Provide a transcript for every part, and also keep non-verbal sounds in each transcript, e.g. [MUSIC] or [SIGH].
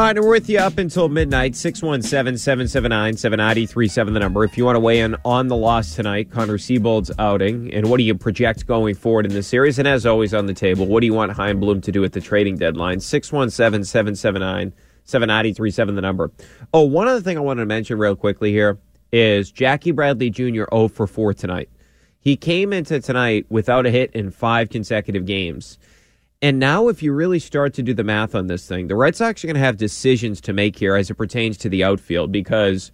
All right, we're with you up until midnight. 617 779 7937, the number. If you want to weigh in on the loss tonight, Connor Seabold's outing, and what do you project going forward in this series? And as always on the table, what do you want Chaim Bloom to do at the trading deadline? 617 779 7937, the number. Oh, one other thing I wanted to mention real quickly here is Jackie Bradley Jr. 0 for 4 tonight. He came into tonight without a hit in five consecutive games. And now, if you really start to do the math on this thing, the Red Sox are going to have decisions to make here as it pertains to the outfield because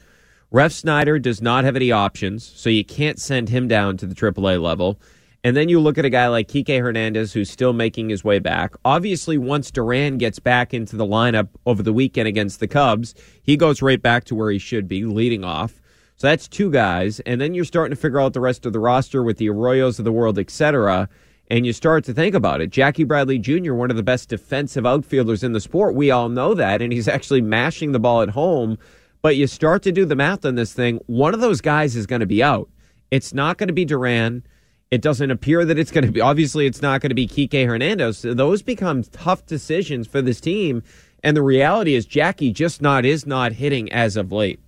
Refsnyder does not have any options, so you can't send him down to the AAA level. And then you look at a guy like Kike Hernandez, who's still making his way back. Obviously, once Duran gets back into the lineup over the weekend against the Cubs, he goes right back to where he should be, leading off. So that's two guys. And then you're starting to figure out the rest of the roster with the Arroyos of the world, et cetera and you start to think about it. Jackie Bradley Jr., one of the best defensive outfielders in the sport. We all know that, and he's actually mashing the ball at home. But you start to do the math on this thing. One of those guys is going to be out. It's not going to be Duran. It doesn't appear that it's going to be. Obviously, it's not going to be Kike Hernandez. So those become tough decisions for this team. And the reality is, Jackie just not is not hitting as of late.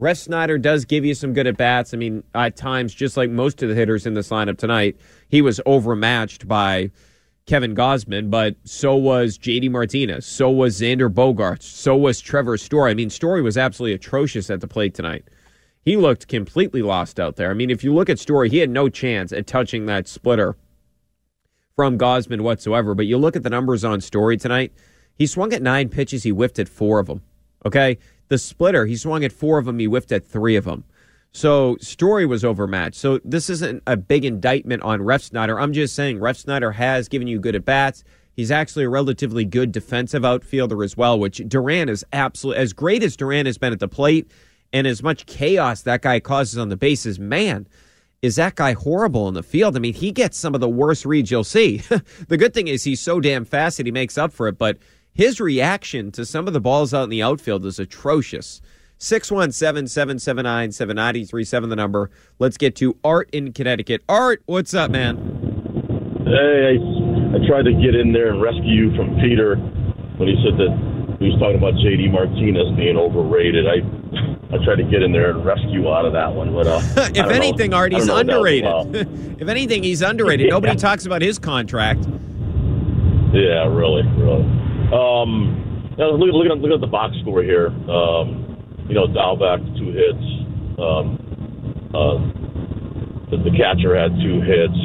Refsnyder does give you some good at bats. I mean, at times, just like most of the hitters in this lineup tonight, he was overmatched by Kevin Gausman, but so was JD Martinez, so was Xander Bogaerts, so was Trevor Story. I mean, Story was absolutely atrocious at the plate tonight. He looked completely lost out there. I mean, if you look at Story, he had no chance at touching that splitter from Gausman whatsoever. But you look at the numbers on Story tonight, he swung at nine pitches, he whiffed at four of them. Okay? The splitter, he swung at four of them, he whiffed at three of them. So Story was overmatched. So this isn't a big indictment on Refsnyder. I'm just saying Refsnyder has given you good at bats. He's actually a relatively good defensive outfielder as well, which Duran is absolutely as great as Duran has been at the plate and as much chaos that guy causes on the bases. Man, is that guy horrible in the field? I mean, he gets some of the worst reads you'll see. [LAUGHS] the good thing is he's so damn fast that he makes up for it, but his reaction to some of the balls out in the outfield is atrocious. 617 779 7937, the number. Let's get to Art in Connecticut. Art, what's up, man? Hey, I, I tried to get in there and rescue you from Peter when he said that he was talking about JD Martinez being overrated. I I tried to get in there and rescue out of that one, but uh, [LAUGHS] if anything, know, Art, he's underrated. [LAUGHS] If anything, he's underrated. Nobody talks about his contract. Yeah, really, really. Um, now look, look at look at the box score here. Um, you know, Dalbec two hits. Um, uh, the, the catcher had two hits,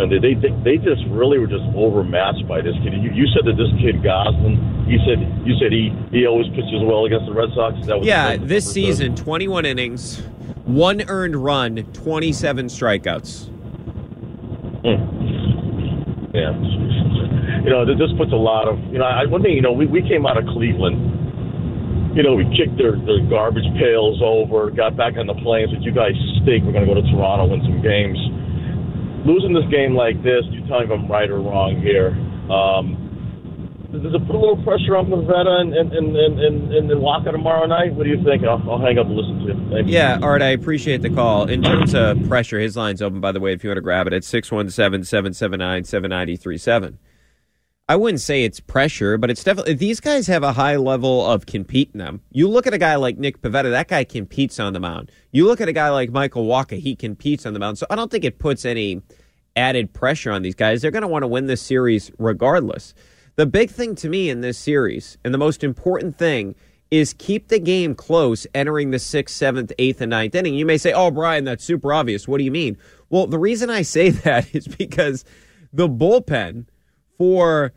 and they, they they just really were just overmatched by this kid. You, you said that this kid Goslin. You said you said he he always pitches well against the Red Sox. That was Yeah, this season, 21 innings, one earned run, 27 strikeouts. Yeah. You know, this puts a lot of, you know, I, one thing, you know, we, we came out of Cleveland, you know, we kicked their, their garbage pails over, got back on the plane, said, you guys stink, we're going to go to Toronto, win some games. Losing this game like this, you tell me if I'm right or wrong here. Um, does it put a little pressure on Pivetta and, and, and, and, and, and, Wacha tomorrow night? What do you think? I'll, I'll hang up and listen to you. Yeah, Art, I appreciate the call. In terms of pressure, his line's open, by the way, if you want to grab it at 617 779 7937. I wouldn't say it's pressure, but it's definitely these guys have a high level of competing them. You look at a guy like Nick Pivetta, that guy competes on the mound. You look at a guy like Michael Wacha, he competes on the mound. So I don't think it puts any added pressure on these guys. They're going to want to win this series regardless. The big thing to me in this series, and the most important thing, is keep the game close entering the sixth, seventh, eighth, and ninth inning. You may say, oh, Brian, that's super obvious. What do you mean? Well, the reason I say [LAUGHS] that is because the bullpen for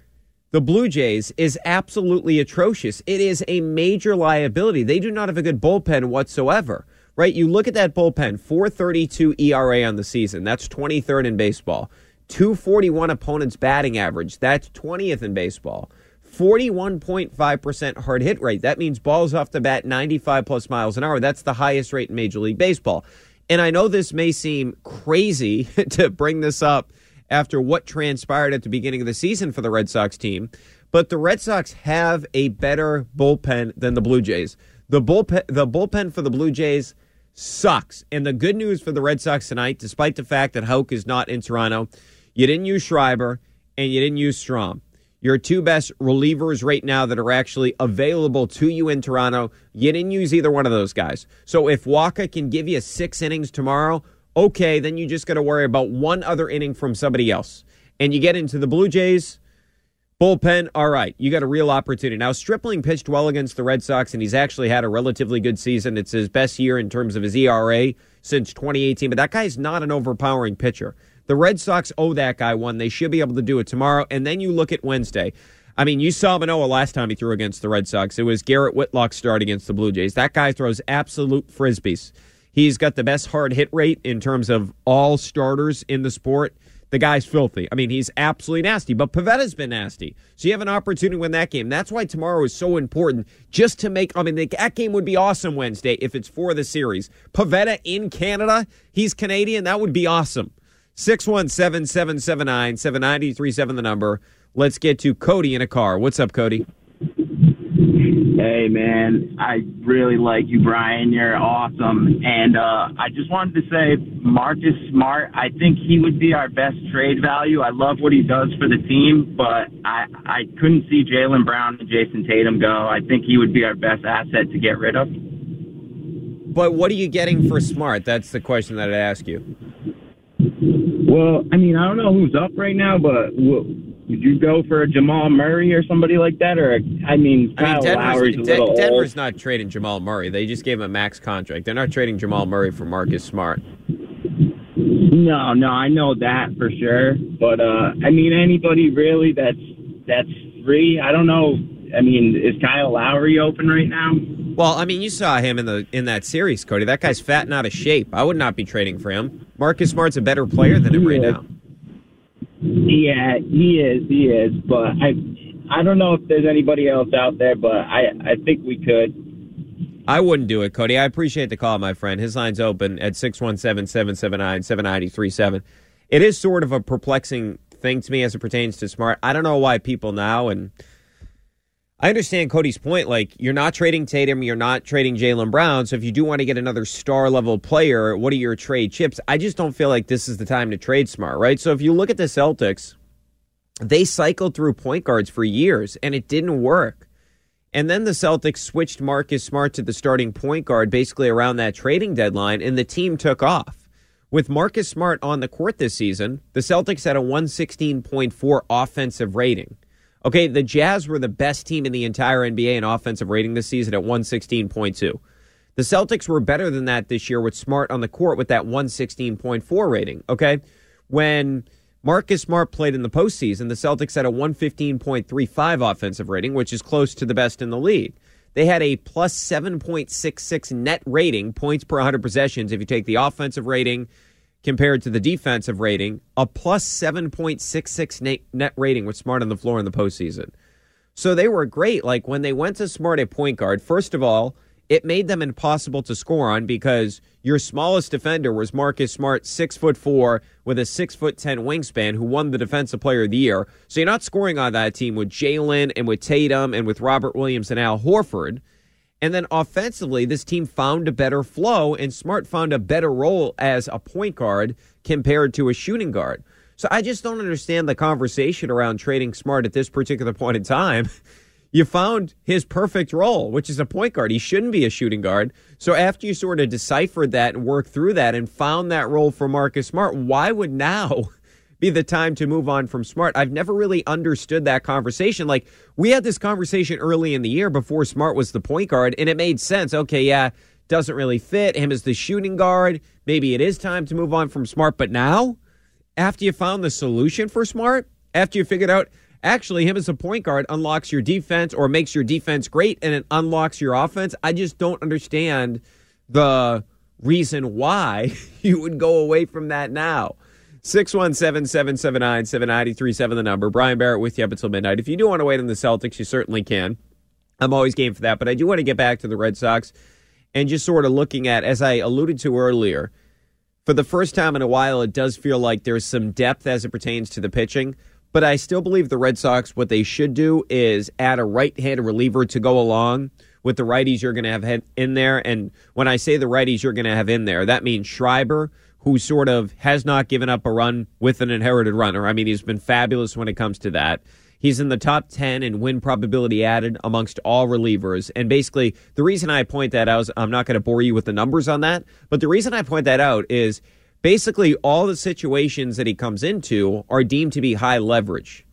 the Blue Jays is absolutely atrocious. It is a major liability. They do not have a good bullpen whatsoever. Right? You look at that bullpen, 432 ERA on the season. That's 23rd in baseball. 241 opponents batting average. That's 20th in baseball. 41.5% hard hit rate. That means balls off the bat 95 plus miles an hour. That's the highest rate in Major League Baseball. And I know this may seem crazy [LAUGHS] to bring this up after what transpired at the beginning of the season for the Red Sox team. But the Red Sox have a better bullpen than the Blue Jays. The bullpen, the bullpen for the Blue Jays sucks. And the good news for the Red Sox tonight, despite the fact that Houck is not in Toronto, you didn't use Schreiber and you didn't use Strahm. Your two best relievers right now that are actually available to you in Toronto, you didn't use either one of those guys. So if Wacha can give you six innings tomorrow, okay, then you just got to worry about one other inning from somebody else. And you get into the Blue Jays bullpen. All right, you got a real opportunity. Now, Stripling pitched well against the Red Sox, and he's actually had a relatively good season. It's his best year in terms of his ERA since 2018, but that guy's not an overpowering pitcher. The Red Sox owe that guy one. They should be able to do it tomorrow. And then you look at Wednesday. I mean, you saw Manoah last time he threw against the Red Sox. It was Garrett Whitlock's start against the Blue Jays. That guy throws absolute frisbees. He's got the best hard hit rate in terms of all starters in the sport. The guy's filthy. I mean, he's absolutely nasty, but Pivetta's been nasty. So you have an opportunity to win that game. That's why tomorrow is so important just to make, I mean, that game would be awesome Wednesday if it's for the series. Pivetta in Canada, he's Canadian. That would be awesome. 617 779 7937, the number. Let's get to Cody in a car. What's up, Cody? Hey man, I really like you, Brian. You're awesome. And uh, I just wanted to say, Marcus Smart. I think he would be our best trade value. I love what he does for the team, but I I couldn't see Jaylen Brown and Jayson Tatum go. I think he would be our best asset to get rid of. But what are you getting for Smart? That's the question that I'd ask you. Well, I mean, I don't know who's up right now, but would you go for a Jamal Murray or somebody like that? Or I mean, Kyle I mean, Denver's, Lowry's a De- Denver's old. not trading Jamal Murray. They just gave him a max contract. They're not trading Jamal Murray for Marcus Smart. No, no, I know that for sure. But uh I mean, anybody really that's that's free. I don't know. I mean, is Kyle Lowry open right now? Well, I mean, you saw him in the in that series, Cody. That guy's fat and out of shape. I would not be trading for him. Marcus Smart's a better player than him right now. Yeah, he is. He is. But I, I don't know if there's anybody else out there, but I, I think we could. I wouldn't do it, Cody. I appreciate the call, my friend. His line's open at 617-779-7937. It is sort of a perplexing thing to me as it pertains to Smart. I don't know why people now and – I understand Cody's point. Like, you're not trading Tatum, you're not trading Jaylen Brown. So, if you do want to get another star level player, what are your trade chips? I just don't feel like this is the time to trade smart, right? So, if you look at the Celtics, they cycled through point guards for years and it didn't work. And then the Celtics switched Marcus Smart to the starting point guard basically around that trading deadline, and the team took off. With Marcus Smart on the court this season, the Celtics had a 116.4 offensive rating. Okay, the Jazz were the best team in the entire NBA in offensive rating this season at 116.2. The Celtics were better than that this year with Smart on the court with that 116.4 rating. Okay, when Marcus Smart played in the postseason, the Celtics had a 115.35 offensive rating, which is close to the best in the league. They had a plus 7.66 net rating, points per 100 possessions, if you take the offensive rating compared to the defensive rating, a plus 7.66 net rating with Smart on the floor in the postseason. So they were great. Like when they went to Smart at point guard, first of all, it made them impossible to score on because your smallest defender was Marcus Smart, six foot four with a six foot ten wingspan, who won the Defensive Player of the Year. So you're not scoring on that team with Jaylen and with Tatum and with Robert Williams and Al Horford. And then offensively, this team found a better flow, and Smart found a better role as a point guard compared to a shooting guard. So I just don't understand the conversation around trading Smart at this particular point in time. [LAUGHS] You found his perfect role, which is a point guard. He shouldn't be a shooting guard. So after you sort of deciphered that and worked through that and found that role for Marcus Smart, why would now be the time to move on from Smart? I've never really understood that conversation. Like, we had this conversation early in the year before Smart was the point guard, and it made sense. Okay, yeah, doesn't really fit him as the shooting guard. Maybe it is time to move on from Smart. But now, after you found the solution for Smart, after you figured out actually him as a point guard unlocks your defense or makes your defense great and it unlocks your offense, I just don't understand the reason why [LAUGHS] you would go away from that now. 617 779 7937, the number. Brian Barrett with you up until midnight. If you do want to wait on the Celtics, you certainly can. I'm always game for that. But I do want to get back to the Red Sox and just sort of looking at, as I alluded to earlier, for the first time in a while, it does feel like there's some depth as it pertains to the pitching. But I still believe the Red Sox, what they should do is add a right handed reliever to go along with the righties you're going to have in there. And when I say the righties you're going to have in there, that means Schreiber, who sort of has not given up a run with an inherited runner. I mean, he's been fabulous when it comes to that. He's in the top 10 in win probability added amongst all relievers. And basically, the reason I point that out, I'm not going to bore you with the numbers on that, but the reason I point that out is basically all the situations that he comes into are deemed to be high leverage.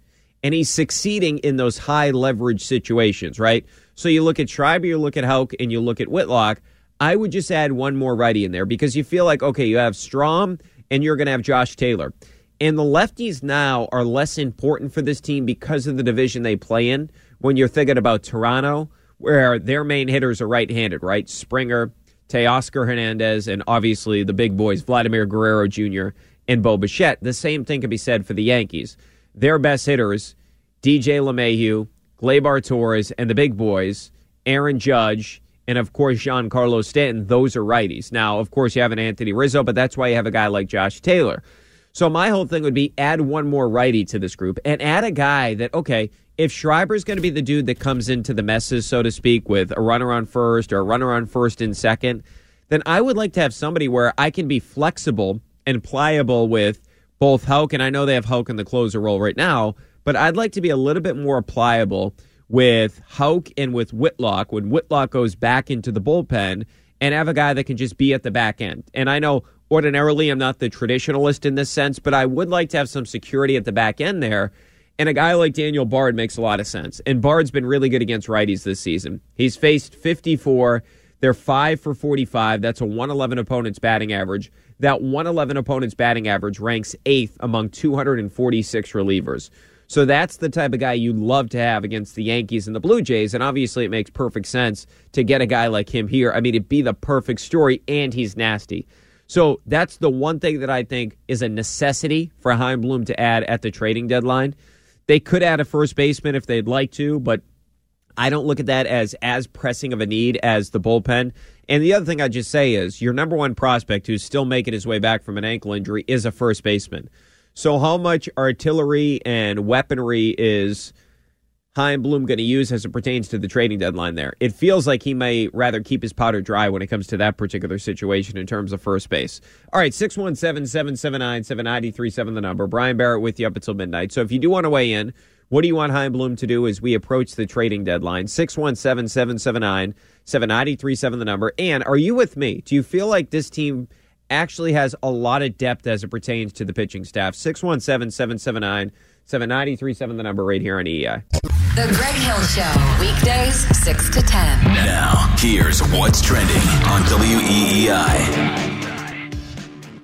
And he's succeeding in those high leverage situations, right? So you look at Schreiber, you look at Houck, and you look at Whitlock. I would just add one more righty in there because you feel like, okay, you have Strahm and you're going to have Josh Taylor. And the lefties now are less important for this team because of the division they play in. When you're thinking about Toronto, where their main hitters are right handed, right? Springer, Teoscar Hernandez, and obviously the big boys, Vladimir Guerrero Jr. and Bo Bichette. The same thing can be said for the Yankees. Their best hitters, DJ LeMahieu, Gleyber Torres, and the big boys, Aaron Judge, and of course Giancarlo Stanton. Those are righties. Now, of course, you have an Anthony Rizzo, but that's why you have a guy like Josh Taylor. So my whole thing would be add one more righty to this group and add a guy that, okay, if Schreiber's going to be the dude that comes into the messes, so to speak, with a runner on first or a runner on first and second, then I would like to have somebody where I can be flexible and pliable with both Houck, and I know they have Houck in the closer role right now, but I'd like to be a little bit more pliable with Houck and with Whitlock when Whitlock goes back into the bullpen and have a guy that can just be at the back end. And I know ordinarily I'm not the traditionalist in this sense, but I would like to have some security at the back end there. And a guy like Daniel Bard makes a lot of sense. And Bard's been really good against righties this season. He's faced 54. They're 5 for 45. That's a 111 opponent's batting average. That 111 opponent's batting average ranks eighth among 246 relievers. So that's the type of guy you love to have against the Yankees and the Blue Jays. And obviously, it makes perfect sense to get a guy like him here. I mean, it'd be the perfect story, and he's nasty. So that's the one thing that I think is a necessity for Chaim Bloom to add at the trading deadline. They could add a first baseman if they'd like to, but I don't look at that as as pressing of a need as the bullpen. And the other thing I'd just say is your number one prospect who's still making his way back from an ankle injury is a first baseman. So, how much artillery and weaponry is Chaim Bloom going to use as it pertains to the trading deadline there? It feels like he may rather keep his powder dry when it comes to that particular situation in terms of first base. All right, 617 779 7937, the number. Brian Barrett with you up until midnight. So, if you do want to weigh in, what do you want Chaim Bloom to do as we approach the trading deadline? 617 779 7937, the number. And are you with me? Do you feel like this team actually has a lot of depth as it pertains to the pitching staff. 617 779 7937, the number right here on EEI. The Greg Hill Show, weekdays 6 to 10. Now, here's what's trending on WEEI.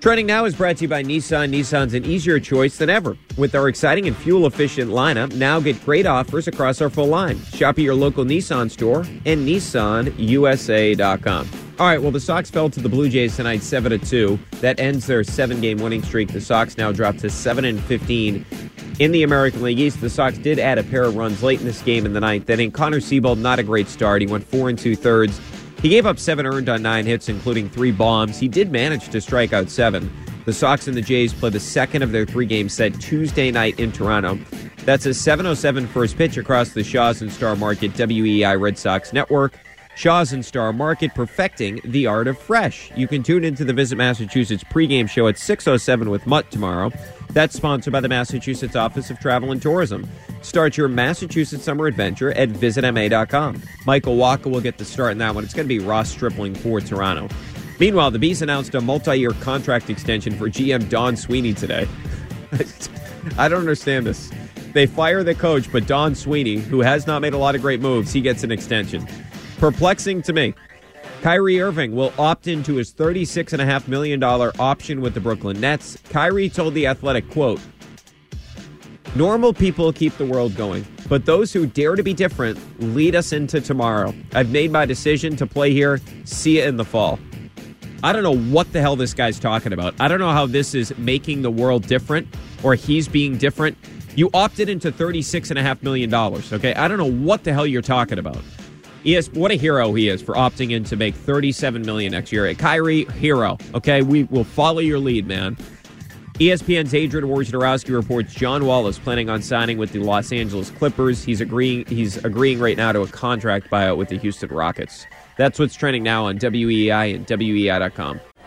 Trending now is brought to you by Nissan. Nissan's an easier choice than ever. With our exciting and fuel efficient lineup, now get great offers across our full line. Shop at your local Nissan store and NissanUSA.com. All right, well, the Sox fell to the Blue Jays tonight 7 to 2. That ends their seven game winning streak. The Sox now drop to 7 and 15 in the American League East. The Sox did add a pair of runs late in this game in the ninth. Then in Connor Seabold, not a great start. He went four and two thirds. He gave up seven earned on nine hits, including three bombs. He did manage to strike out seven. The Sox and the Jays play the second of their three game set Tuesday night in Toronto. That's a 7:07 first pitch across the Shaw's and Star Market WEEI Red Sox network. Shaw's and Star Market perfecting the art of fresh. You can tune into the Visit Massachusetts pregame show at 6:07 with Mutt tomorrow. That's sponsored by the Massachusetts Office of Travel and Tourism. Start your Massachusetts summer adventure at visitma.com. Michael Wacha will get the start in that one. It's going to be Ross Stripling for Toronto. Meanwhile, the Bees announced a multi-year contract extension for GM Don Sweeney today. [LAUGHS] I don't understand this. They fire the coach, but Don Sweeney, who has not made a lot of great moves, he gets an extension. Perplexing to me. Kyrie Irving will opt into his $36.5 million option with the Brooklyn Nets. Kyrie told The Athletic, quote, Normal people keep the world going, but those who dare to be different lead us into tomorrow. I've made my decision to play here. See you in the fall. I don't know what the hell this guy's talking about. I don't know how this is making the world different or he's being different. You opted into $36.5 million, okay? I don't know what the hell you're talking about. Yes, what a hero he is for opting in to make 37 million next year. Kyrie, hero. Okay, we will follow your lead, man. ESPN's Adrian Wojnarowski reports John Wall is planning on signing with the Los Angeles Clippers. He's agreeing he's agreeing right now to a contract buyout with the Houston Rockets. That's what's trending now on WEEI and WEEI.com.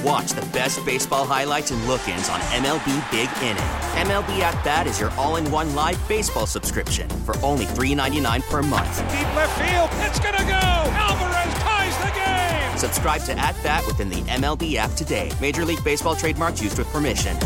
And watch the best baseball highlights and look-ins on MLB Big Inning. MLB At Bat is your all-in-one live baseball subscription for only $3.99 per month. Deep left field, it's gonna go. Alvarez ties the game. Subscribe to At Bat within the MLB app today. Major League Baseball trademarks used with permission.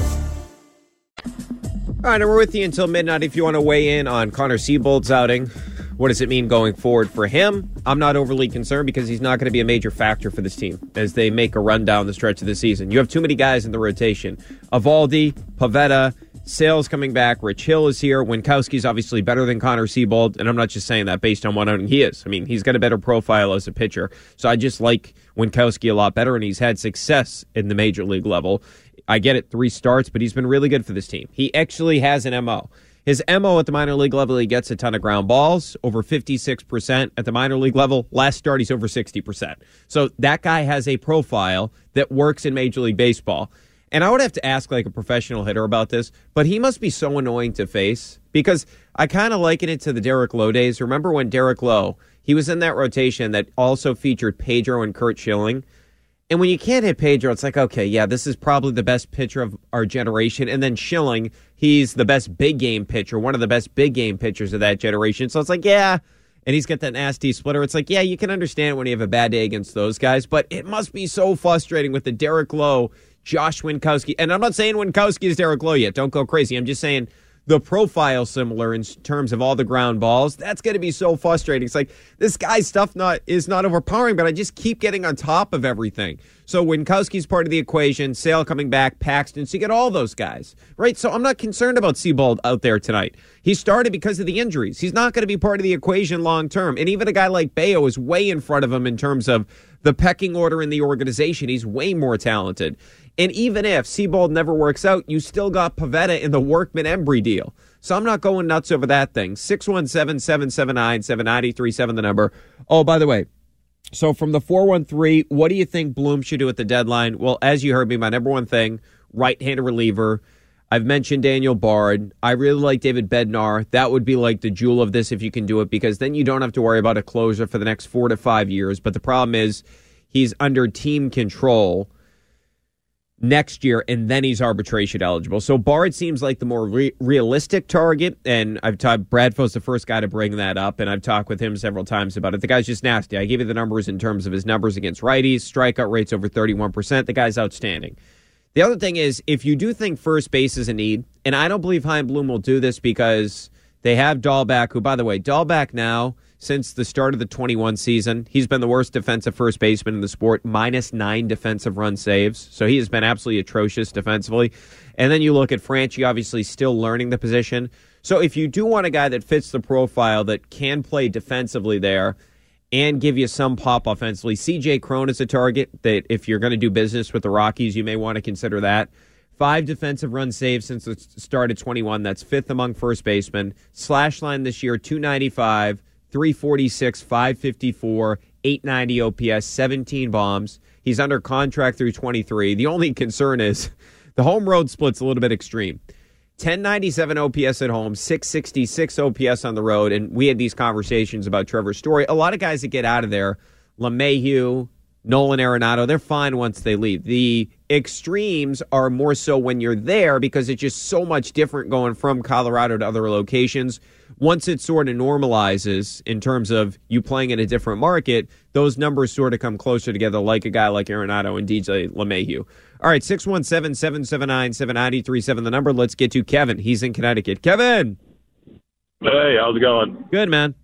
All right, and we're with you until midnight. If you want to weigh in on Connor Seabold's outing, what does it mean going forward for him? I'm not overly concerned because he's not going to be a major factor for this team as they make a run down the stretch of the season. You have too many guys in the rotation. Eovaldi, Pivetta, Sales coming back. Rich Hill is here. Winkowski's obviously better than Connor Seabold, and I'm not just saying that based on what he is. I mean, he's got a better profile as a pitcher. So I just like Winkowski a lot better, and he's had success in the major league level. I get it, three starts, but he's been really good for this team. He actually has an MO. His MO at the minor league level, he gets a ton of ground balls, over 56% at the minor league level. Last start, he's over 60%. So that guy has a profile that works in Major League Baseball. And I would have to ask like a professional hitter about this, but he must be so annoying to face because I kind of liken it to the Derek Lowe days. Remember when Derek Lowe, he was in that rotation that also featured Pedro and Curt Schilling? And when you can't hit Pedro, it's like, okay, yeah, this is probably the best pitcher of our generation. And then Schilling, he's the best big game pitcher, one of the best big game pitchers of that generation. So it's like, yeah. And he's got that nasty splitter. It's like, yeah, you can understand when you have a bad day against those guys, but it must be so frustrating with the Derek Lowe, Josh Winkowski. And I'm not saying Winkowski is Derek Lowe yet. Don't go crazy. I'm just saying the profile similar in terms of all the ground balls. That's going to be so frustrating. It's like this guy's stuff not is not overpowering, but I just keep getting on top of everything. So Winkowski's part of the equation. Sale coming back, Paxton. So you get all those guys, right? So I'm not concerned about Seabold out there tonight. He started because of the injuries. He's not going to be part of the equation long term. And even a guy like Bello is way in front of him in terms of the pecking order in the organization. He's way more talented. And even if Seabold never works out, you still got Pivetta in the Workman Hembree deal. So I'm not going nuts over that thing. 617 779 7937, the number. Oh, by the way, so from the 413, what do you think Bloom should do at the deadline? Well, as you heard me, my number one thing right handed reliever. I've mentioned Daniel Bard. I really like David Bednar. That would be like the jewel of this if you can do it, because then you don't have to worry about a closer for the next four to five years. But the problem is he's under team control next year, and then he's arbitration eligible. So Bard seems like the more re- realistic target, and I've talked. Bradfo's the first guy to bring that up, and I've talked with him several times about it. The guy's just nasty. I gave you the numbers in terms of his numbers against righties, strikeout rates over thirty-one percent. The guy's outstanding. The other thing is, if you do think first base is a need, and I don't believe Chaim Bloom will do this because They have Dalbec, who, by the way, Dalbec now, since the start of the 21 season, he's been the worst defensive first baseman in the sport, minus nine defensive run saves. So he has been absolutely atrocious defensively. And then you look at Franchy, obviously still learning the position. So if you do want a guy that fits the profile that can play defensively there and give you some pop offensively, CJ Cron is a target that if you're going to do business with the Rockies, you may want to consider that. Five defensive run saves since the start of 21. That's fifth among first basemen. Slash line this year 295, 346, 554, 890 OPS, 17 bombs. He's under contract through 23. The only concern is the home road split's a little bit extreme. 1097 OPS at home, 666 OPS on the road. And we had these conversations about Trevor Story. A lot of guys that get out of there, LeMahieu, Nolan Arenado, they're fine once they leave. The extremes are more so when you're there because it's just so much different going from Colorado to other locations. Once it sort of normalizes in terms of you playing in a different market, those numbers sort of come closer together, like a guy like Arenado and DJ LeMahieu. All right, 617 779 7937, the number. Let's get to Kevin. He's in Connecticut. Kevin. Hey, how's it going? Good, man.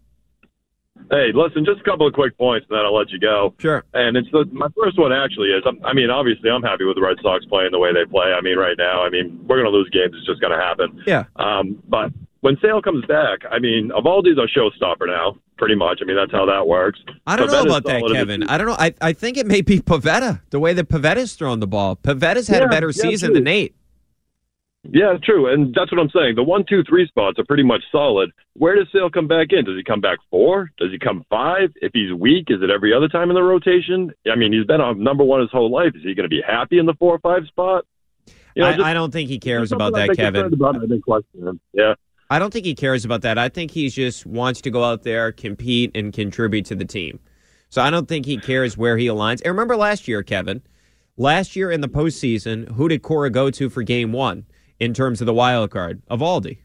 Hey, listen, just a couple of quick points, and then I'll let you go. Sure. And it's the, my first one actually is, I mean, obviously, I'm happy with the Red Sox playing the way they play. I mean, right now, I mean, we're going to lose games; it's just going to happen. Yeah. Um, but when Sale comes back, I mean, Eovaldi's a showstopper now, pretty much. I mean, that's how that works. I don't Pivetta's know about that, solid in the Kevin. I don't know. I, I think it may be Pivetta, the way that Pivetta's thrown the ball. Pivetta's had Yeah, a better yeah, season true. than Nate. Yeah, true, and that's what I'm saying. The one, two, three spots are pretty much solid. Where does Sale come back in? Does he come back four? Does he come five? If he's weak, is it every other time in the rotation? I mean, he's been on number one his whole life. Is he going to be happy in the four or five spot? You know, I, just- I don't think he cares about that, Kevin. About, I think question him. Yeah. I don't think he cares about that. I think he just wants to go out there, compete, and contribute to the team. So I don't think he cares where he aligns. And remember last year, Kevin, last year in the postseason, who did Cora go to for game one in terms of the wild card? Eovaldi,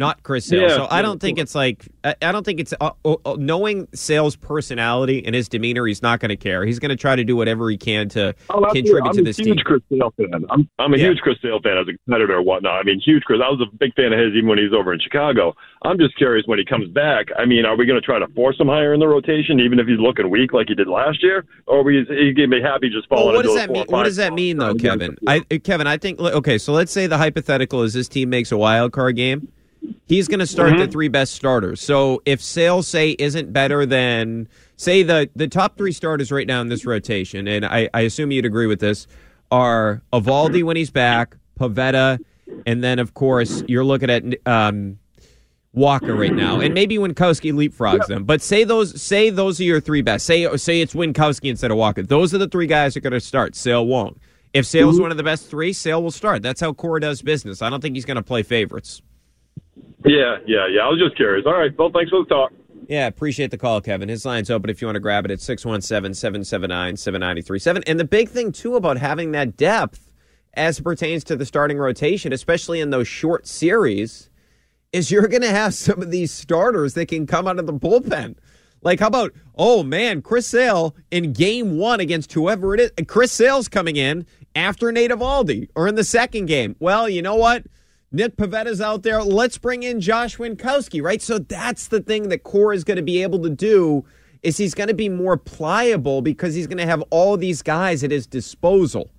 not Chris Sale. Yeah, so I don't think it's like, I, I don't think it's, uh, uh, knowing Sale's personality and his demeanor, he's not going to care. He's going to try to do whatever he can to Oh, contribute I'm to a this huge team. Chris Sale fan. I'm I'm a Yeah. huge Chris Sale fan as a competitor and whatnot. I mean, huge Chris. I was a big fan of his even when he was over in Chicago. I'm just curious when he comes back. I mean, are we going to try to force him higher in the rotation, even if he's looking weak like he did last year, or are we he can be happy just falling Well, what into does that four mean? or What does that mean, though, to Kevin? I, Kevin, I think. Okay, so let's say the hypothetical is this team makes a wild card game. He's going to start the Mhm. three best starters. So if Sale say isn't better than say the the top three starters right now in this rotation, and I, I assume you'd agree with this, are Eovaldi when he's back, Pivetta, and then of course you're looking at um, Wacha right now, and maybe Winkowski leapfrogs them. But say those say those are your three best. Say say it's Winkowski instead of Wacha. Those are the three guys that are going to start. Sale won't. If Sale's Mm-hmm. one of the best three, Sale will start. That's how Cora does business. I don't think he's going to play favorites. Yeah, yeah, yeah. I was just curious. All right. Well, thanks for the talk. Yeah, appreciate the call, Kevin. His line's open if you want to grab it at 617 779 7937. And the big thing, too, about having that depth as pertains to the starting rotation, especially in those short series, is you're going to have some of these starters that can come out of the bullpen. Like, how about, oh man, Chris Sale in game one against whoever it is? Chris Sale's coming in after Nate Eovaldi or in the second game. Well, you know what? Nick Pivetta's out there. Let's bring in Josh Winkowski, right? So that's the thing that Core is going to be able to do is he's going to be more pliable because he's going to have all these guys at his disposal.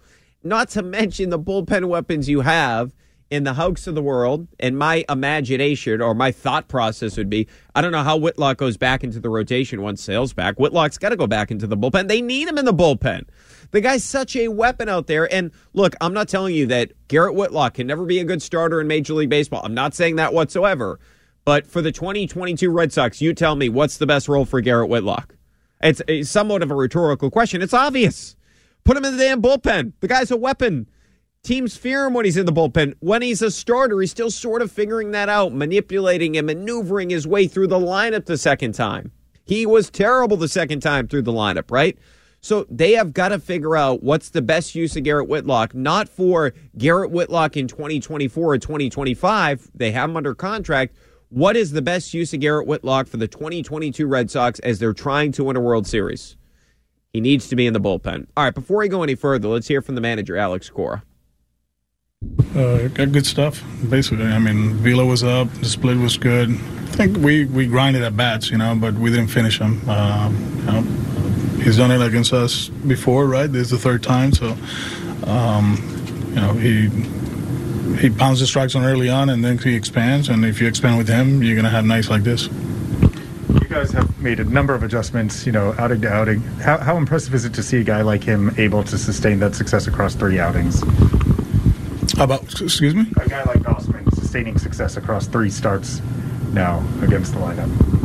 Not to mention the bullpen weapons you have in the Houcks of the world. And my imagination or my thought process would be I don't know how Whitlock goes back into the rotation once Sale's back. Whitlock's got to go back into the bullpen. They need him in the bullpen. The guy's such a weapon out there. And look, I'm not telling you that Garrett Whitlock can never be a good starter in Major League Baseball. I'm not saying that whatsoever. But for the 2022 Red Sox, you tell me what's the best role for Garrett Whitlock? It's, it's somewhat of a rhetorical question. It's obvious. Put him in the damn bullpen. The guy's a weapon. Teams fear him when he's in the bullpen. When he's a starter, he's still sort of figuring that out, manipulating and maneuvering his way through the lineup the second time. He was terrible the second time through the lineup, right? So they have got to figure out what's the best use of Garrett Whitlock, not for Garrett Whitlock in 2024 or 2025. They have him under contract. What is the best use of Garrett Whitlock for the 2022 Red Sox as they're trying to win a World Series? He needs to be in the bullpen. All right, before we go any further, let's hear from the manager, Alex Cora. Uh, got good stuff, basically. I mean, Vila was up, the split was good. I think we, we grinded at bats, you know, but we didn't finish them. Um, you know, he's done it against us before, right? This is the third time, so um, you know he he pounds the strikes on early on, and then he expands. And if you expand with him, you're gonna have nights like this. You guys have made a number of adjustments, you know, outing to outing. How, how impressive is it to see a guy like him able to sustain that success across three outings? How about, excuse me? A guy like Gausman sustaining success across three starts now against the lineup.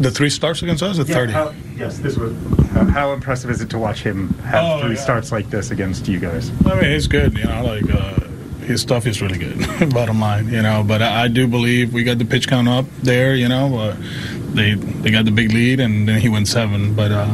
The three starts against us, at Yeah, thirty? how- yes, this was. How, how impressive is it to watch him have Oh, three yeah. starts like this against you guys? I mean, he's good. You know, like uh, his stuff is really good. [LAUGHS] bottom line, you know. But I, I do believe we got the pitch count up there. You know, uh, they they got the big lead, and then he went seven. But uh,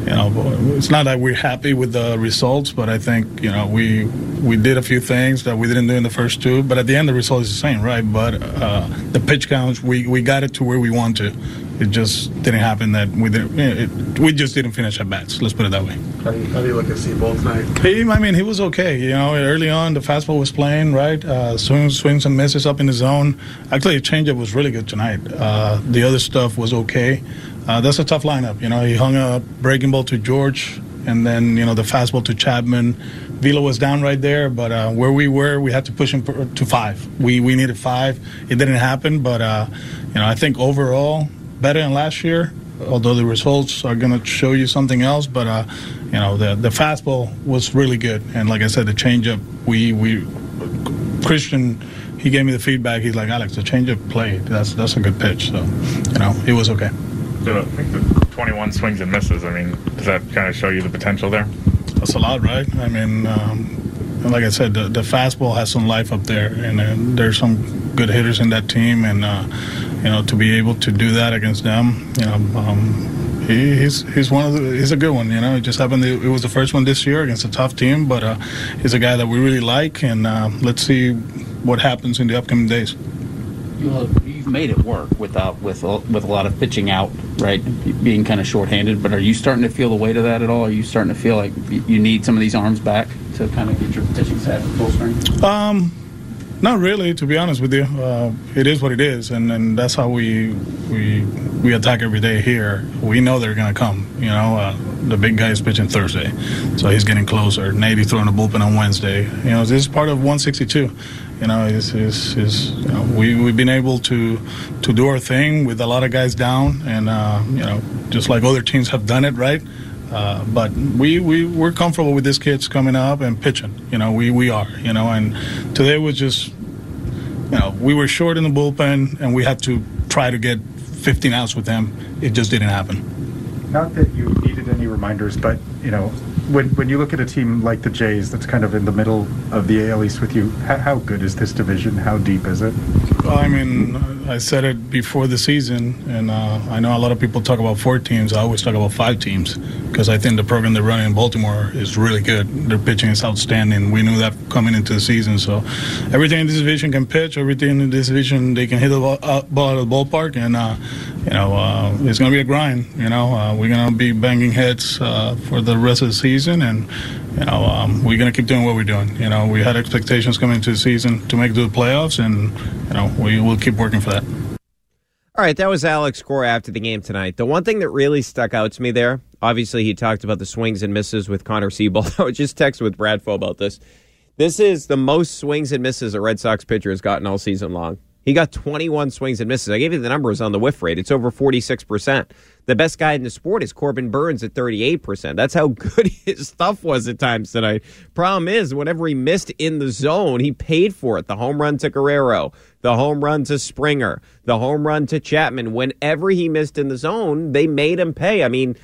you know, it's not that we're happy with the results, but I think you know we we did a few things that we didn't do in the first two. But at the end, the result is the same, right? But uh, the pitch counts, we we got it to where we want to. It just didn't happen that we didn't. It, we just didn't finish at bats. Let's put it that way. How do you, how do you look at Seabold tonight? He, I mean, he was okay. You know, early on, the fastball was playing right. Uh, swings, swings and misses up in the zone. Actually, the changeup was really good tonight. Uh, the other stuff was okay. Uh, that's a tough lineup. You know, he hung a breaking ball to George, and then you know the fastball to Chapman. Vila was down right there, but uh, where we were, we had to push him to five. We we needed five. It didn't happen, but uh, you know, I think overall better than last year. Although the results are going to show you something else, but uh, you know the the fastball was really good, and like I said, the changeup we we Christian he gave me the feedback. He's like Alex, the changeup played. That's that's a good pitch. So you know it was okay. So I think the 21 swings and misses. I mean, does that kind of show you the potential there? That's a lot, right? I mean, um, like I said, the, the fastball has some life up there, and uh, there's some good hitters in that team, and uh, you know to be able to do that against them, you know. Um, he, he's he's one of the he's a good one, you know. It just happened. It was the first one this year against a tough team, but uh, he's a guy that we really like, and uh, let's see what happens in the upcoming days. Well, you've made it work without with a, with a lot of pitching out, right? Being kind of shorthanded. But are you starting to feel the weight of that at all? Are you starting to feel like you need some of these arms back to kind of get your pitching staff full strength? Um, not really, to be honest with you. Uh, it is what it is, and, and that's how we we we attack every day here. We know they're gonna come. You know, uh, the big guy is pitching Thursday, so he's getting closer. Navy throwing the bullpen on Wednesday. You know, this is part of 162. You know, is is is you know, we we've been able to to do our thing with a lot of guys down, and uh, you know, just like other teams have done it, right? Uh, but we, we, we're comfortable with these kids coming up and pitching. You know, we, we are, you know, and today was just, you know, we were short in the bullpen and we had to try to get 15 outs with them. It just didn't happen. Not that you needed any reminders, but you know, when when you look at a team like the Jays, that's kind of in the middle of the AL East with you, how, how good is this division? How deep is it? Well, I mean, I said it before the season, and uh, I know a lot of people talk about four teams. I always talk about five teams because I think the program they're running in Baltimore is really good. Their pitching is outstanding. We knew that coming into the season. So everything in this division can pitch. Everything in this division they can hit the ball, uh, out of the ballpark, and uh, you know uh, it's going to be a grind. You know, uh, we're going to be banging heads uh, for the rest of the season, and you know um, we're going to keep doing what we're doing. You know, we had expectations coming into the season to make the playoffs, and you know we will keep working for that. All right, that was Alex Cora after the game tonight. The one thing that really stuck out to me there, obviously, he talked about the swings and misses with Connor Seabold. [LAUGHS] I was just texting with Bradfo about this. This is the most swings and misses a Red Sox pitcher has gotten all season long. He got 21 swings and misses. I gave you the numbers on the whiff rate. It's over 46%. The best guy in the sport is Corbin Burnes at 38%. That's how [LAUGHS] good his stuff was at times tonight. Problem is, whenever he missed in the zone, he paid for it. The home run to Guerrero, the home run to Springer, the home run to Chapman. Whenever he missed in the zone, they made him pay. I mean,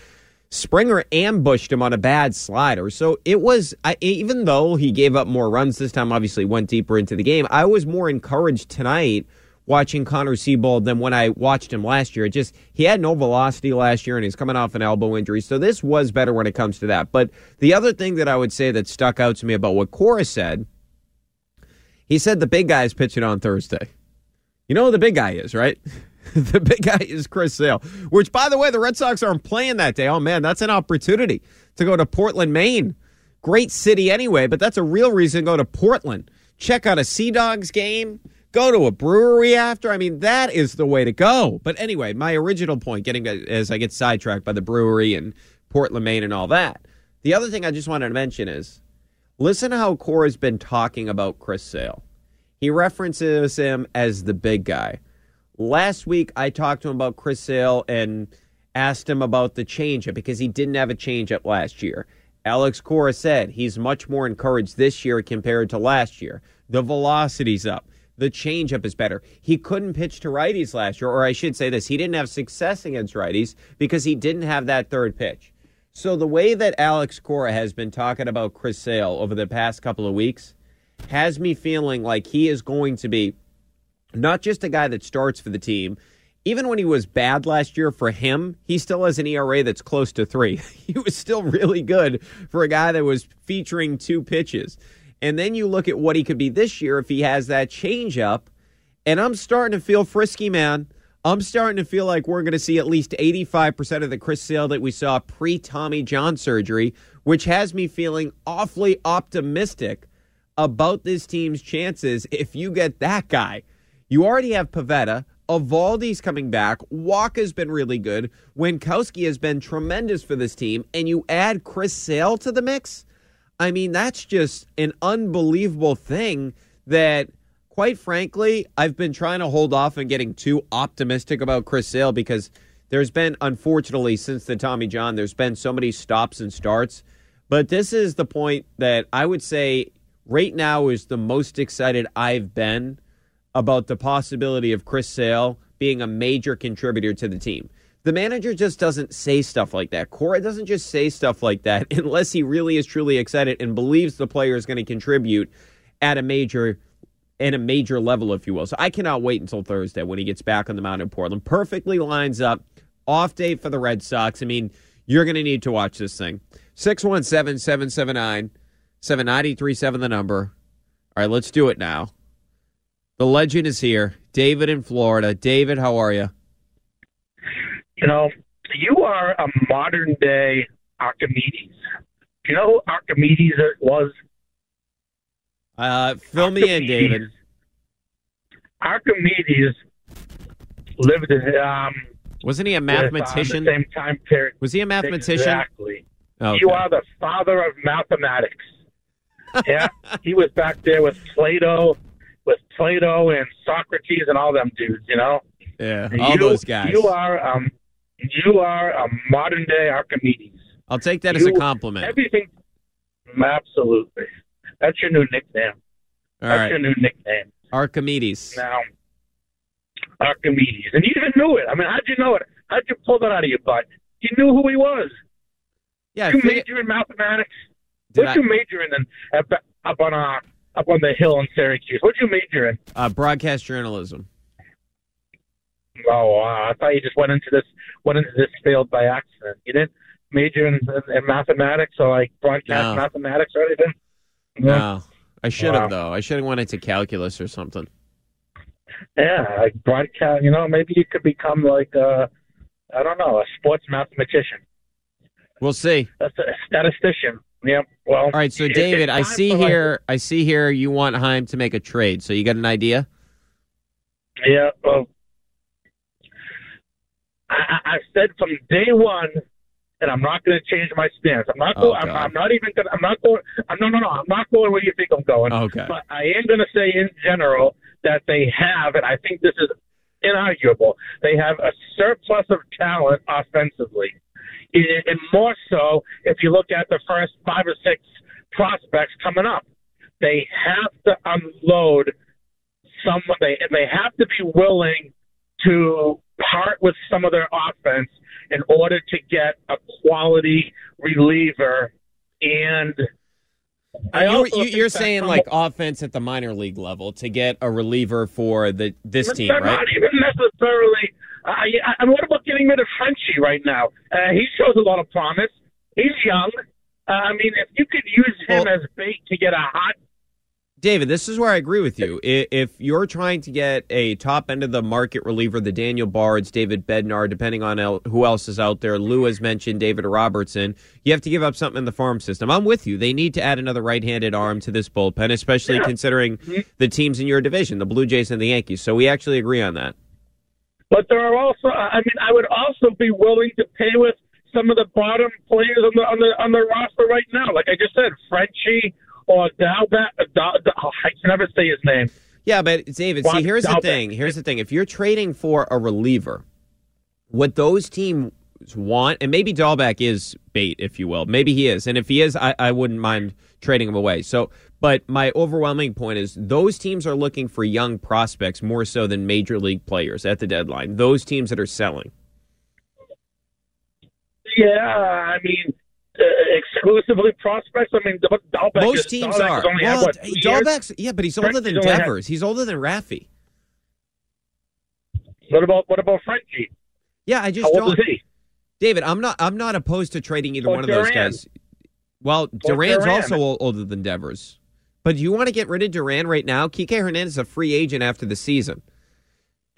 Springer ambushed him on a bad slider. So it was, I, even though he gave up more runs this time, obviously went deeper into the game, I was more encouraged tonight watching Connor Seabold than when I watched him last year. It just, he had no velocity last year and he's coming off an elbow injury. So this was better when it comes to that. But the other thing that I would say that stuck out to me about what Cora said, he said the big guy is pitching on Thursday. You know who the big guy is, right? [LAUGHS] [LAUGHS] the big guy is Chris Sale, which, by the way, the Red Sox aren't playing that day. Oh, man, that's an opportunity to go to Portland, Maine. great city anyway, but that's a real reason to go to Portland. Check out a Sea Dogs game, go to a brewery after. I mean, that is the way to go. But anyway, my original point, getting as I get sidetracked by the brewery and Portland, Maine, and all that. The other thing I just wanted to mention is listen to how Cora's been talking about Chris Sale. He references him as the big guy. Last week, I talked to him about Chris Sale and asked him about the changeup because he didn't have a changeup last year. Alex Cora said he's much more encouraged this year compared to last year. The velocity's up. The changeup is better. He couldn't pitch to righties last year, or I should say this, he didn't have success against righties because he didn't have that third pitch. So the way that Alex Cora has been talking about Chris Sale over the past couple of weeks has me feeling like he is going to be not just a guy that starts for the team. Even when he was bad last year for him, he still has an ERA that's close to three. [LAUGHS] he was still really good for a guy that was featuring two pitches. And then you look at what he could be this year if he has that changeup. And I'm starting to feel frisky, man. I'm starting to feel like we're going to see at least 85% of the Chris Sale that we saw pre Tommy John surgery, which has me feeling awfully optimistic about this team's chances if you get that guy. You already have Pivetta. Eovaldi's coming back. Wacha's been really good. Winckowski has been tremendous for this team. And you add Chris Sale to the mix. I mean, that's just an unbelievable thing that, quite frankly, I've been trying to hold off on getting too optimistic about Chris Sale because there's been, unfortunately, since the Tommy John, there's been so many stops and starts. But this is the point that I would say right now is the most excited I've been about the possibility of Chris Sale being a major contributor to the team. The manager just doesn't say stuff like that. Cora doesn't just say stuff like that [LAUGHS] unless he really is truly excited and believes the player is going to contribute at a major in a major level, if you will. So I cannot wait until Thursday when he gets back on the mound in Portland. Perfectly lines up. Off day for the Red Sox. I mean, you're going to need to watch this thing. 617 779 7937, the number. All right, let's do it now. The legend is here. David in Florida. David, how are you? You know, you are a modern day Archimedes. You know who Archimedes was? Uh, fill me in, David. Archimedes lived in. Um, Wasn't he a mathematician? With, uh, the same time period. Was he a mathematician? Exactly. Okay. You are the father of mathematics. [LAUGHS] yeah, he was back there with Plato, with Plato and Socrates and all them dudes. You know. Yeah, all you, those guys. You are um, you are a modern day Archimedes. I'll take that as a compliment. Everything, absolutely. That's your new nickname. All That's right. your new nickname. Archimedes. Now, Archimedes, and you even knew it. I mean, how'd you know it? How'd you pull that out of your butt? You knew who he was. Yeah, you major in mathematics. Did What'd I- you major in then? Up, on uh, up on the hill in Syracuse. What'd you major in? Uh, broadcast journalism. Oh, wow. I thought you just went into this went into this field by accident. You didn't major in, in, in mathematics or like broadcast No. mathematics or anything. No, I should have Wow. though. I should have went into calculus or something. Yeah, like broadcast. You know, maybe you could become like uh, I don't know, a sports mathematician, We'll see. a, a statistician. Yeah. Well. All right, so [LAUGHS] David, I see here. I see here you want Chaim to make a trade. So you got an idea? Yeah. Well, I, I said from day one and I'm not going to change my stance. I'm not. Oh, I'm, I'm not even. Gonna, I'm not going. I'm, no, no, no. I'm not going where you think I'm going. Okay. But I am going to say in general that they have, and I think this is inarguable. They have a surplus of talent offensively, and more so if you look at the first five or six prospects coming up. They have to unload someone. They they have to be willing to part with some of their offense in order to get a quality reliever. And I you, also you, think you're saying like offense at the minor league level to get a reliever for the this team, right? Not even necessarily. I, I, I what about getting rid of Franchy right now? Uh, he shows a lot of promise. He's young. Uh, I mean, if you could use him as bait to get a hot David, this is where I agree with you. If you're trying to get a top end of the market reliever, the Daniel Bards, David Bednar, depending on el- who else is out there, Lou has mentioned David Robertson, you have to give up something in the farm system. I'm with you. They need to add another right handed arm to this bullpen, especially considering the teams in your division, the Blue Jays and the Yankees. So we actually agree on that. But there are also, I mean, I would also be willing to pay with some of the bottom players on the on the on the roster right now. Like I just said, Franchy or Dalbat. Uh, Dal, Dal, oh, I can never say his name. Yeah, but David, see, here's the thing. Here's the thing. If you're trading for a reliever, what those teams want, and maybe Dalbec is bait, if you will. Maybe he is. And if he is, I, I wouldn't mind trading him away. So, but my overwhelming point is those teams are looking for young prospects more so than major league players at the deadline. Those teams that are selling. Yeah, I mean, uh, exclusively prospects. I mean, Dalbec Most is, teams are. only had, Well, what, two years? Yeah, but he's older than only had- Devers. He's older than Rafi. What about what about Franchy? Yeah, I just How don't. David, I'm not. I'm not opposed to trading either Or one of those guys. Well, Duran's Duran. also older than Devers. But do you want to get rid of Duran right now? Kike Hernandez is a free agent after the season.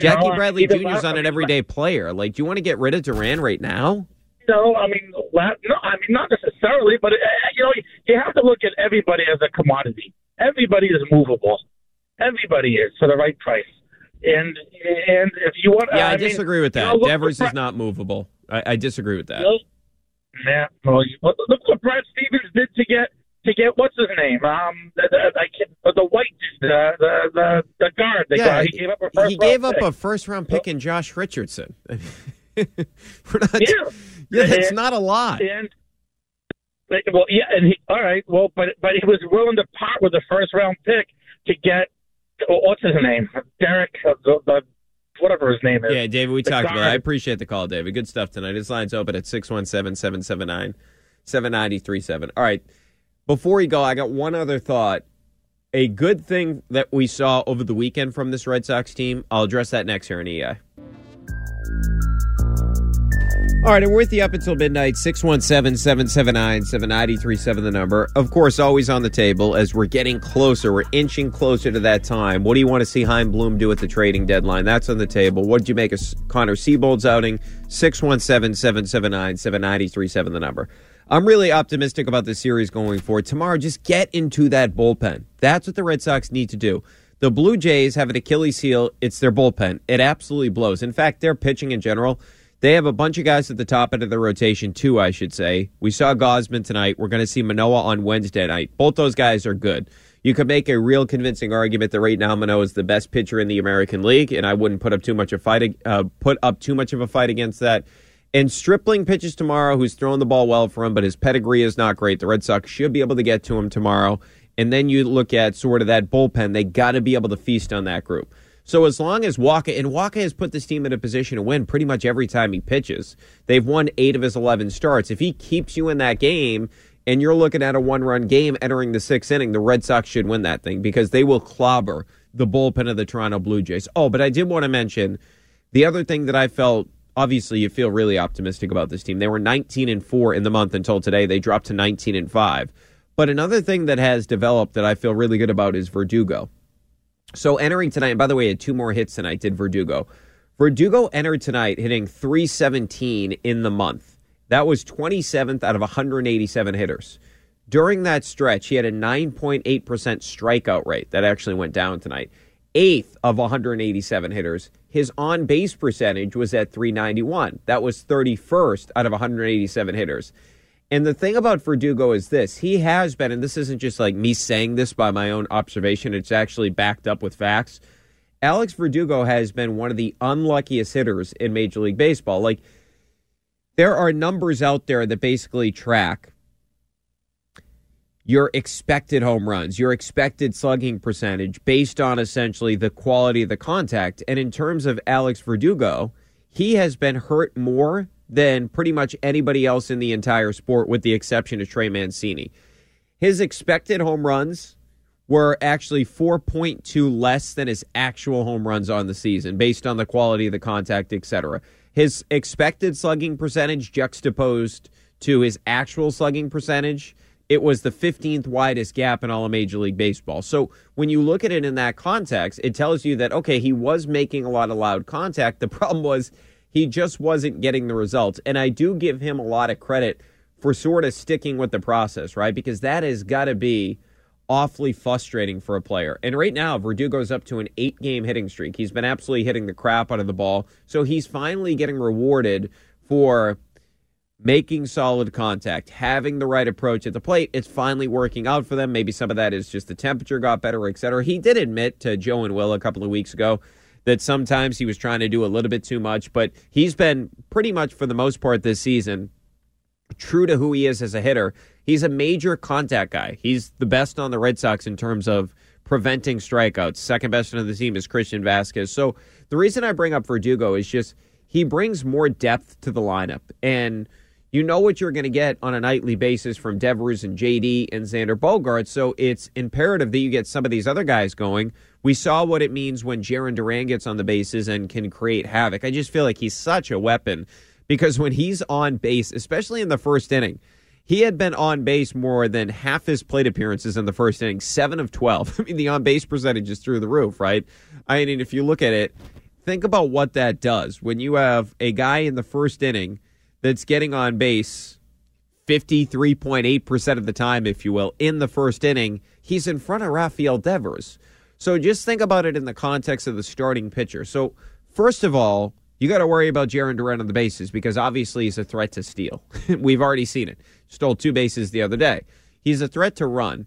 You know, Jackie Bradley Jr. is on an everyday player. Like, do you want to get rid of Duran right now? No, I mean, no, I mean not necessarily, but uh, you know, you have to look at everybody as a commodity. Everybody is movable. Everybody is for the right price. And and if you want, Yeah, I, mean, disagree with you that. know, Devers is not movable. I, I disagree with that. Brad- Yeah, well, look what Brad Stevens did to get to get what's his name? Um, the, the, I can't, the white, the the the, the guard. The Yeah, guy he gave up a first he gave up pick. a first round pick in Josh Richardson. [LAUGHS] We're not, Yeah. [LAUGHS] yeah, that's And- not a lot. And well, yeah, and he all right. Well, but but he was willing to part with a first round pick to get what's his name, Derrick, uh, the, the whatever his name is. Yeah, David, we The talked about it. I appreciate the call, David. Good stuff tonight. His line's open at 617 779 7937. All right. Before we go, I got one other thought. A good thing that we saw over the weekend from this Red Sox team, I'll address that next here in EI. All right, and we're with you up until midnight. 617 779 7937, the number. Of course, always on the table as we're getting closer. We're inching closer to that time. What do you want to see Chaim Bloom do at the trading deadline? That's on the table. What did you make of Connor Seabold's outing? 617 779 7937, the number. I'm really optimistic about the series going forward. Tomorrow, just get into that bullpen. That's what the Red Sox need to do. The Blue Jays have an Achilles heel. It's their bullpen. It absolutely blows. In fact, their pitching in general, they have a bunch of guys at the top end of the rotation, too, I should say. We saw Gausman tonight. We're going to see Manoah on Wednesday night. Both those guys are good. You could make a real convincing argument that right now Manoah is the best pitcher in the American League, and I wouldn't put up too much of fight, uh, put up too much of a fight against that. And Stripling pitches tomorrow, who's throwing the ball well for him, but his pedigree is not great. The Red Sox should be able to get to him tomorrow. And then you look at sort of that bullpen, they got to be able to feast on that group. So as long as Wacha and Wacha has put this team in a position to win pretty much every time he pitches, they've won eight of his eleven starts. If he keeps you in that game, and you're looking at a one-run game entering the sixth inning, the Red Sox should win that thing because they will clobber the bullpen of the Toronto Blue Jays. Oh, but I did want to mention the other thing that I felt. Obviously, you feel really optimistic about this team. They were 19 and four in the month until today. They dropped to 19 and five. But another thing that has developed that I feel really good about is Verdugo. So entering tonight, and by the way, had two more hits tonight, did Verdugo. Verdugo entered tonight hitting 317 in the month. That was 27th out of 187 hitters. During that stretch, he had a 9.8% strikeout rate. That actually went down tonight. Eighth of 187 hitters. His on base percentage was at 391. That was 31st out of 187 hitters. And the thing about Verdugo is this he has been, and this isn't just like me saying this by my own observation, it's actually backed up with facts. Alex Verdugo has been one of the unluckiest hitters in Major League Baseball. Like, there are numbers out there that basically track your expected home runs, your expected slugging percentage based on essentially the quality of the contact. And in terms of Alex Verdugo, he has been hurt more than pretty much anybody else in the entire sport, with the exception of Trey Mancini. His expected home runs were actually 4.2 less than his actual home runs on the season based on the quality of the contact, etc. His expected slugging percentage juxtaposed to his actual slugging percentage it was the 15th widest gap in all of Major League Baseball. So when you look at it in that context, it tells you that, okay, he was making a lot of loud contact. The [LAUGHS] problem was he just wasn't getting the results. And I do give him a lot of credit for sort of sticking with the process, right? Because that has got to be awfully frustrating for a player. And right now, Verdugo's up to an eight game hitting streak. He's been absolutely hitting the crap out of the ball. So he's finally getting rewarded for making solid contact, having the right approach at the plate. It's finally working out for them. Maybe some of that is just the temperature got better, et cetera. He did admit to Joe and Will a couple of weeks ago that sometimes he was trying to do a little bit too much, but he's been pretty much for the most part this season true to who he is as a hitter. He's a major contact guy. He's the best on the Red Sox in terms of preventing strikeouts. Second best on the team is Christian Vazquez. So the reason I bring up Verdugo is just he brings more depth to the lineup. And you know what you're going to get on a nightly basis from Devers and JD and Xander Bogaerts. So it's imperative that you get some of these other guys going. We saw what it means when Jarren Duran gets on the bases and can create havoc. I just feel like he's such a weapon because when he's on base, especially in the first inning, he had been on base more than half his plate appearances in the first inning, seven of 12. [LAUGHS] I mean, the on base percentage is through the roof, right? I mean, if you look at it, think about what that does when you have a guy in the first inning that's getting on base 53.8% of the time, if you will, in the first inning, he's in front of Rafael Devers. So just think about it in the context of the starting pitcher. So, first of all, you got to worry about Jarren Duran on the bases because obviously he's a threat to steal. [LAUGHS] We've already seen it. Stole two bases the other day. He's a threat to run.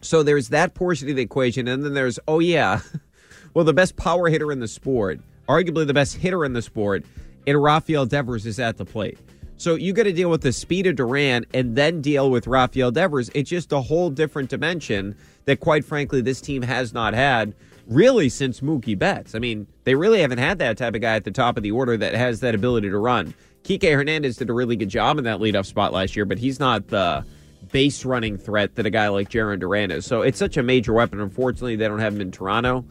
So there's that portion of the equation. And then there's, oh, yeah, [LAUGHS] well, the best power hitter in the sport, arguably the best hitter in the sport, and Rafael Devers is at the plate. So you got to deal with the speed of Duran and then deal with Rafael Devers. It's just a whole different dimension that, quite frankly, this team has not had really since Mookie Betts. I mean, they really haven't had that type of guy at the top of the order that has that ability to run. Kike Hernandez did a really good job in that leadoff spot last year, but he's not the base running threat that a guy like Jarren Duran is. So it's such a major weapon. Unfortunately, they don't have him in Toronto.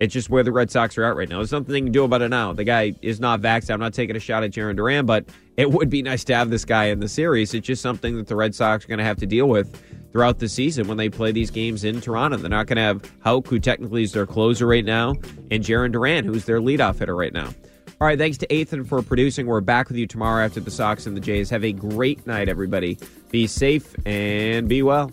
It's just where the Red Sox are at right now. There's nothing they can do about it now. The guy is not vaxxed. I'm not taking a shot at Jarren Duran, but it would be nice to have this guy in the series. It's just something that the Red Sox are going to have to deal with throughout the season when they play these games in Toronto. They're not going to have Houck, who technically is their closer right now, and Jarren Duran, who's their leadoff hitter right now. All right, thanks to Ethan for producing. We're back with you tomorrow after the Sox and the Jays. Have a great night, everybody. Be safe and be well.